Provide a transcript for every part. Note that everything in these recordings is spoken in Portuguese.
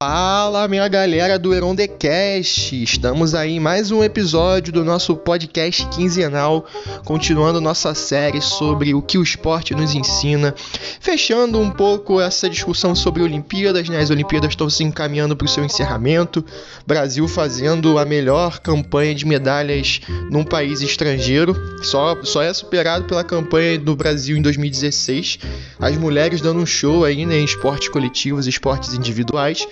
Fala, minha galera do Erondecast! Estamos aí em mais um episódio do nosso podcast quinzenal, continuando nossa série sobre o que o esporte nos ensina, fechando um pouco essa discussão sobre Olimpíadas, né? As Olimpíadas estão se encaminhando para o seu encerramento, Brasil fazendo a melhor campanha de medalhas num país estrangeiro, só, só é superado pela campanha do Brasil em 2016, as mulheres dando um show aí né, em esportes coletivos, esportes individuais.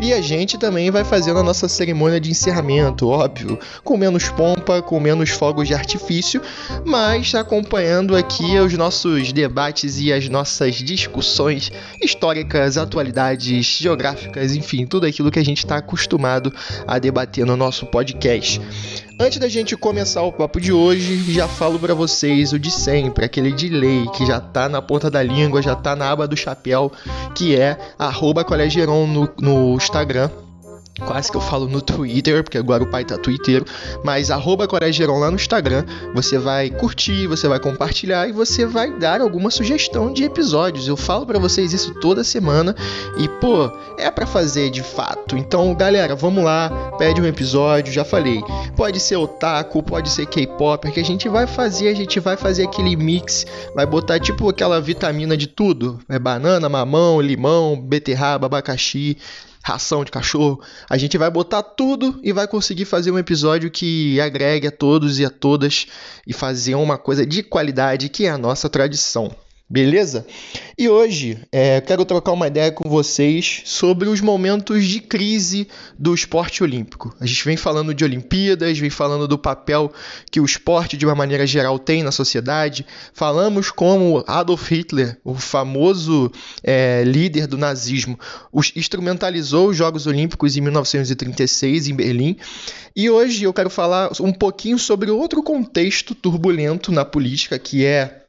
E a gente também vai fazendo a nossa cerimônia de encerramento, óbvio, com menos pompa, com menos fogos de artifício, mas acompanhando aqui os nossos debates e as nossas discussões históricas, atualidades, geográficas, enfim, tudo aquilo que a gente está acostumado a debater no nosso podcast. Antes da gente começar o papo de hoje, já falo para vocês o de sempre, aquele delay que já tá na ponta da língua, já tá na aba do chapéu, que é arroba no, no Instagram Quase que eu falo no Twitter, porque agora o pai tá Twitter, mas arroba Coregeron lá no Instagram. Você vai curtir, você vai compartilhar e você vai dar alguma sugestão de episódios. Eu falo para vocês isso toda semana e, pô, é para fazer de fato. Então, galera, vamos lá, pede um episódio, já falei. Pode ser otaku, pode ser K-pop, que a gente vai fazer, a gente vai fazer aquele mix, vai botar tipo aquela vitamina de tudo. É banana, mamão, limão, beterraba, abacaxi ração de cachorro. A gente vai botar tudo e vai conseguir fazer um episódio que agregue a todos e a todas e fazer uma coisa de qualidade que é a nossa tradição. Beleza? E hoje é, quero trocar uma ideia com vocês sobre os momentos de crise do esporte olímpico. A gente vem falando de Olimpíadas, vem falando do papel que o esporte, de uma maneira geral, tem na sociedade. Falamos como Adolf Hitler, o famoso é, líder do nazismo, os, instrumentalizou os Jogos Olímpicos em 1936 em Berlim. E hoje eu quero falar um pouquinho sobre outro contexto turbulento na política, que é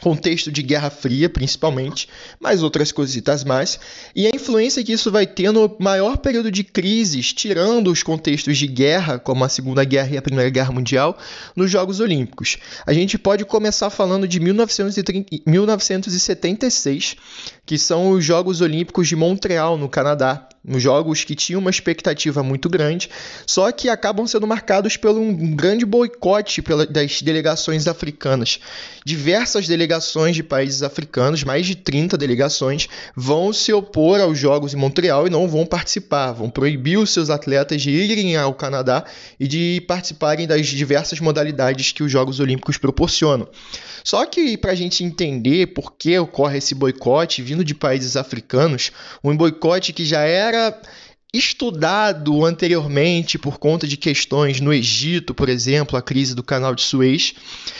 contexto de Guerra Fria, principalmente, mas outras coisitas mais, e a influência que isso vai ter no maior período de crises, tirando os contextos de guerra, como a Segunda Guerra e a Primeira Guerra Mundial, nos Jogos Olímpicos. A gente pode começar falando de 1930, 1976, que são os Jogos Olímpicos de Montreal, no Canadá, jogos que tinham uma expectativa muito grande, só que acabam sendo marcados por um grande boicote das delegações africanas. Diversas delegações de países africanos, mais de 30 delegações, vão se opor aos Jogos em Montreal e não vão participar, vão proibir os seus atletas de irem ao Canadá e de participarem das diversas modalidades que os Jogos Olímpicos proporcionam. Só que para a gente entender por que ocorre esse boicote vindo de países africanos, um boicote que já era estudado anteriormente por conta de questões no Egito, por exemplo, a crise do canal de Suez,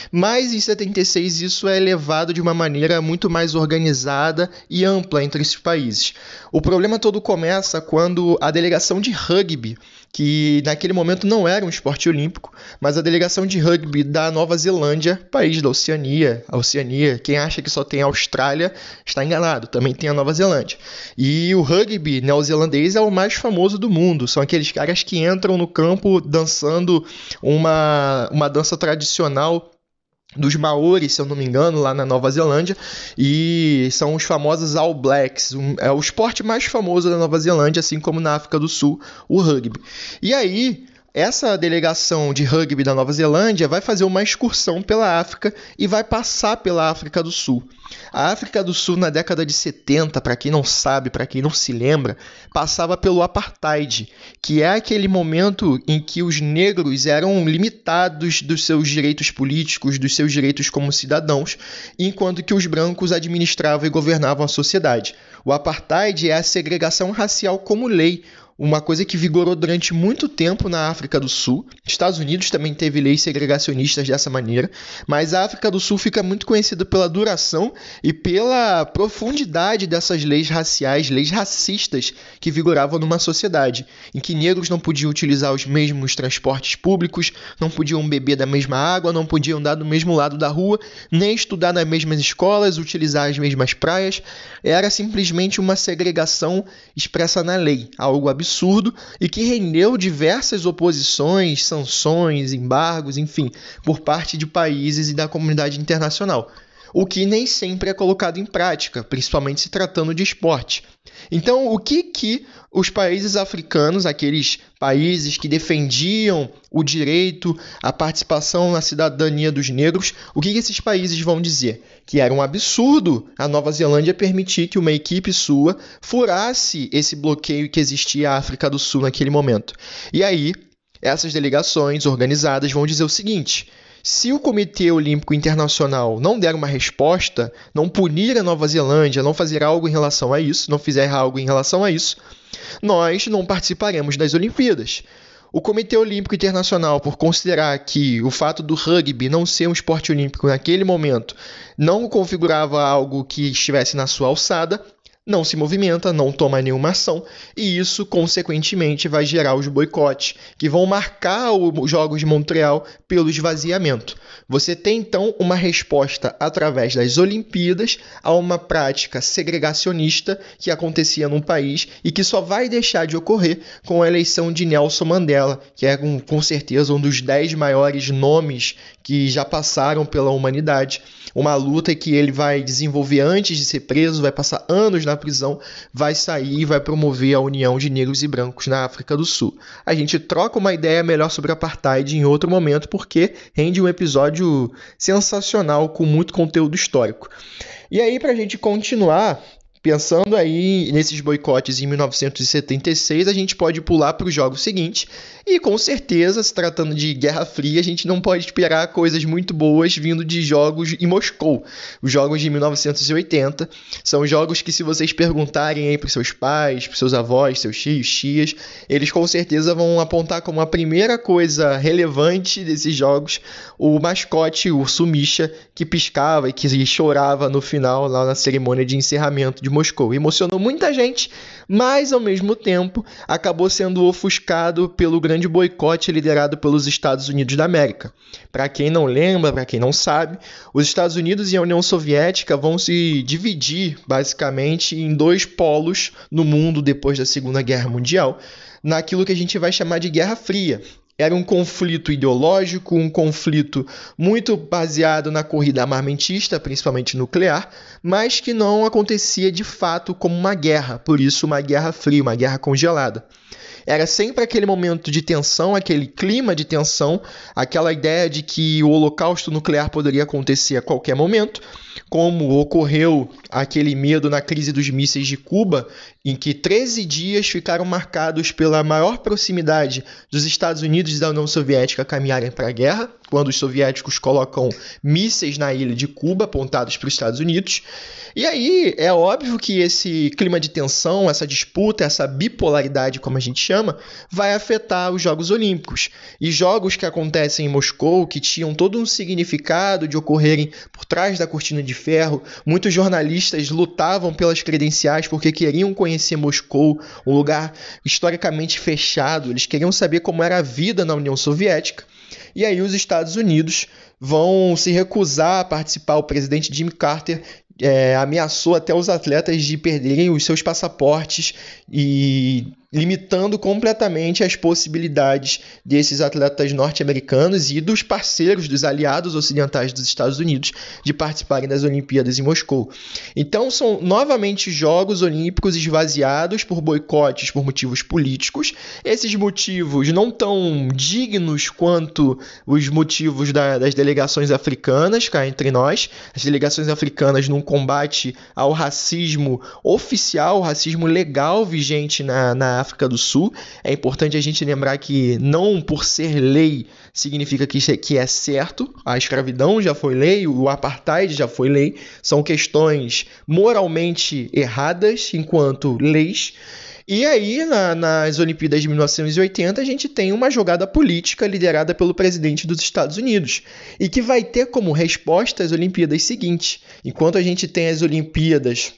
mas em 76 isso é levado de uma maneira muito mais organizada e ampla entre esses países. O problema todo começa quando a delegação de rugby que naquele momento não era um esporte olímpico, mas a delegação de rugby da Nova Zelândia, país da Oceania, a Oceania, quem acha que só tem a Austrália está enganado, também tem a Nova Zelândia. E o rugby neozelandês é o mais famoso do mundo, são aqueles caras que entram no campo dançando uma, uma dança tradicional dos Maoris, se eu não me engano, lá na Nova Zelândia, e são os famosos All Blacks. Um, é o esporte mais famoso da Nova Zelândia, assim como na África do Sul, o rugby. E aí, essa delegação de rugby da Nova Zelândia vai fazer uma excursão pela África e vai passar pela África do Sul. A África do Sul, na década de 70, para quem não sabe, para quem não se lembra, passava pelo apartheid, que é aquele momento em que os negros eram limitados dos seus direitos políticos, dos seus direitos como cidadãos, enquanto que os brancos administravam e governavam a sociedade. O apartheid é a segregação racial como lei, uma coisa que vigorou durante muito tempo na África do Sul. Estados Unidos também teve leis segregacionistas dessa maneira, mas a África do Sul fica muito conhecida pela duração e pela profundidade dessas leis raciais, leis racistas que vigoravam numa sociedade, em que negros não podiam utilizar os mesmos transportes públicos, não podiam beber da mesma água, não podiam andar do mesmo lado da rua, nem estudar nas mesmas escolas, utilizar as mesmas praias. Era simplesmente uma segregação expressa na lei, algo absurdo absurdo e que rendeu diversas oposições, sanções, embargos, enfim, por parte de países e da comunidade internacional. o que nem sempre é colocado em prática, principalmente se tratando de esporte. Então, o que que os países africanos, aqueles países que defendiam o direito à participação na cidadania dos negros, o que, esses países vão dizer? Que era um absurdo a Nova Zelândia permitir que uma equipe sua furasse esse bloqueio que existia à África do Sul naquele momento. E aí, essas delegações organizadas vão dizer o seguinte: se o Comitê Olímpico Internacional não der uma resposta, não punir a Nova Zelândia, não fazer algo em relação a isso, não fizer algo em relação a isso, nós não participaremos das Olimpíadas. O Comitê Olímpico Internacional, por considerar que o fato do rugby não ser um esporte olímpico naquele momento não configurava algo que estivesse na sua alçada, não se movimenta, não toma nenhuma ação, e isso, consequentemente, vai gerar os boicotes, que vão marcar os Jogos de Montreal pelo esvaziamento. Você tem então uma resposta através das Olimpíadas a uma prática segregacionista que acontecia num país e que só vai deixar de ocorrer com a eleição de Nelson Mandela, que é com, certeza um dos dez maiores nomes que já passaram pela humanidade. Uma luta que ele vai desenvolver antes de ser preso, vai passar anos na prisão, vai sair e vai promover a união de negros e brancos na África do Sul. A gente troca uma ideia melhor sobre apartheid em outro momento, porque rende um episódio sensacional com muito conteúdo histórico. E aí, para a gente continuar, Pensando aí nesses boicotes em 1976, a gente pode pular para o jogo seguinte, e com certeza, se tratando de Guerra Fria, a gente não pode esperar coisas muito boas vindo de jogos em Moscou. Os jogos de 1980 são jogos que, se vocês perguntarem aí para seus pais, para seus avós, seus tios, tias, eles com certeza vão apontar como a primeira coisa relevante desses jogos o mascote, o Sumisha, que piscava e que chorava no final, lá na cerimônia de encerramento de Moscou. Emocionou muita gente, mas ao mesmo tempo acabou sendo ofuscado pelo grande boicote liderado pelos Estados Unidos da América. Para quem não lembra, para quem não sabe, os Estados Unidos e a União Soviética vão se dividir basicamente em dois polos no mundo depois da Segunda Guerra Mundial, naquilo que a gente vai chamar de Guerra Fria, era um conflito ideológico, um conflito muito baseado na corrida armamentista, principalmente nuclear, mas que não acontecia de fato como uma guerra, por isso uma guerra fria, uma guerra congelada. Era sempre aquele momento de tensão, aquele clima de tensão, aquela ideia de que o holocausto nuclear poderia acontecer a qualquer momento, como ocorreu aquele medo na crise dos mísseis de Cuba, em que 13 dias ficaram marcados pela maior proximidade dos Estados Unidos e da União Soviética caminharem para a guerra, quando os soviéticos colocam mísseis na ilha de Cuba apontados para os Estados Unidos. E aí é óbvio que esse clima de tensão, essa disputa, essa bipolaridade, como a gente chama, vai afetar os Jogos Olímpicos. E jogos que acontecem em Moscou, que tinham todo um significado de ocorrerem por trás da cortina de ferro, muitos jornalistas lutavam pelas credenciais porque queriam conhecer Moscou, um lugar historicamente fechado, eles queriam saber como era a vida na União Soviética. E aí os Estados Unidos vão se recusar a participar. O presidente Jimmy Carter é, ameaçou até os atletas de perderem os seus passaportes e limitando completamente as possibilidades desses atletas norte-americanos e dos parceiros, dos aliados ocidentais dos Estados Unidos de participarem das Olimpíadas em Moscou. Então são novamente Jogos Olímpicos esvaziados por boicotes por motivos políticos. Esses motivos não tão dignos quanto os motivos da, das delegações africanas, cá entre nós. As delegações africanas num combate ao racismo oficial, racismo legal vigente na, na África do Sul. É importante a gente lembrar que não por ser lei significa que, que é certo. A escravidão já foi lei, o apartheid já foi lei. São questões moralmente erradas enquanto leis. E aí, na, nas Olimpíadas de 1980, a gente tem uma jogada política liderada pelo presidente dos Estados Unidos e que vai ter como resposta as Olimpíadas seguintes. Enquanto a gente tem as Olimpíadas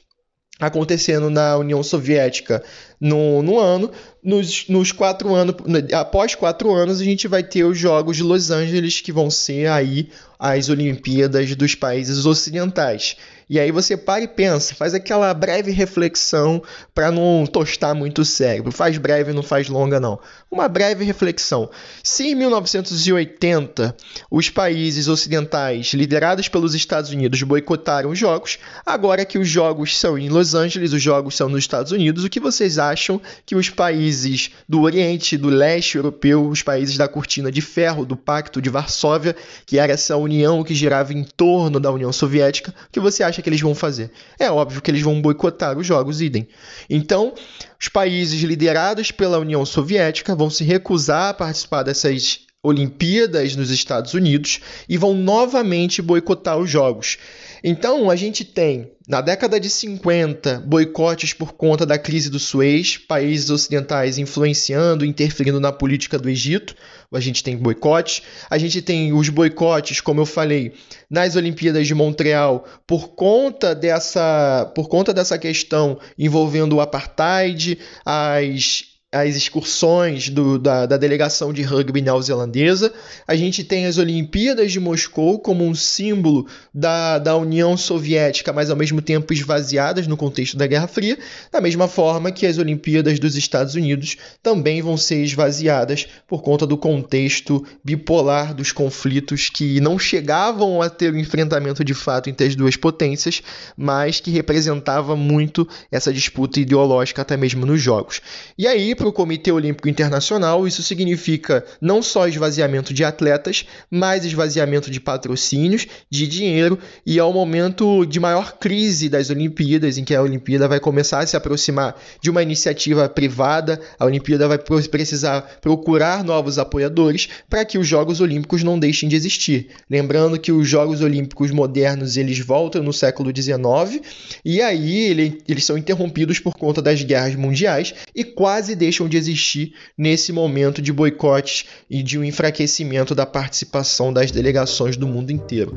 acontecendo na União Soviética no, no ano, nos, nos quatro anos, após quatro anos, a gente vai ter os Jogos de Los Angeles, que vão ser aí as Olimpíadas dos países ocidentais. E aí você para e pensa, faz aquela breve reflexão para não tostar muito o cérebro. Faz breve, não faz longa não. Uma breve reflexão. Se em 1980 os países ocidentais liderados pelos Estados Unidos boicotaram os jogos, agora que os jogos são em Los Angeles, os jogos são nos Estados Unidos, o que vocês acham que os países do Oriente, do Leste Europeu, os países da cortina de ferro, do Pacto de Varsóvia, que era essa união que girava em torno da União Soviética, o que você acha que eles vão fazer? É óbvio que eles vão boicotar os jogos idem. Então, os países liderados pela União Soviética vão se recusar a participar dessas Olimpíadas nos Estados Unidos e vão novamente boicotar os jogos. Então, a gente tem, na década de 50, boicotes por conta da crise do Suez, países ocidentais influenciando, interferindo na política do Egito. A gente tem boicotes. A gente tem os boicotes, como eu falei, nas Olimpíadas de Montreal, por conta dessa, por conta dessa questão envolvendo o apartheid, as as excursões do, da, da, delegação de rugby neozelandesa. A gente tem as Olimpíadas de Moscou como um símbolo da, da União Soviética, mas ao mesmo tempo esvaziadas no contexto da Guerra Fria, da mesma forma que as Olimpíadas dos Estados Unidos também vão ser esvaziadas por conta do contexto bipolar dos conflitos que não chegavam a ter o um enfrentamento de fato entre as duas potências, mas que representava muito essa disputa ideológica até mesmo nos Jogos. E aí, para o Comitê Olímpico Internacional, isso significa não só esvaziamento de atletas, mas esvaziamento de patrocínios, de dinheiro e é o momento de maior crise das Olimpíadas, em que a Olimpíada vai começar a se aproximar de uma iniciativa privada, a Olimpíada vai precisar procurar novos apoiadores para que os Jogos Olímpicos não deixem de existir. Lembrando que os Jogos Olímpicos modernos eles voltam no século XIX e aí ele, eles são interrompidos por conta das guerras mundiais e quase deixam deixam de existir nesse momento de boicotes e de um enfraquecimento da participação das delegações do mundo inteiro.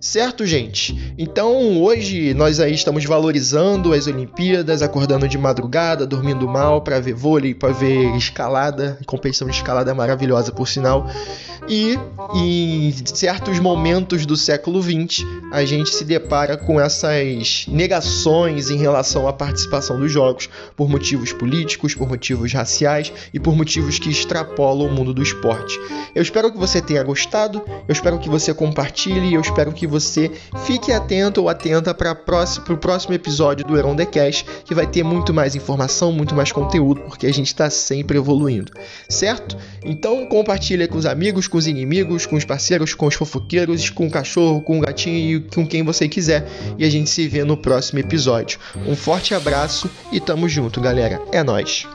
Certo, gente? Então, hoje nós aí estamos valorizando as Olimpíadas, acordando de madrugada, dormindo mal para ver vôlei, para ver escalada, competição de escalada maravilhosa por sinal. E em certos momentos do século XX, a gente se depara com essas negações em relação à participação dos jogos por motivos políticos, por motivos raciais e por motivos que extrapolam o mundo do esporte. Eu espero que você tenha gostado, eu espero que você compartilhe, eu espero que você fique atento ou atenta para o próximo episódio do Heron The Cash, que vai ter muito mais informação, muito mais conteúdo, porque a gente está sempre evoluindo, certo? Então compartilha com os amigos, com os inimigos, com os parceiros, com os fofoqueiros, com o cachorro, com o gatinho e com quem você quiser. E a gente se vê no próximo episódio. Um forte abraço e tamo junto, galera. É nós.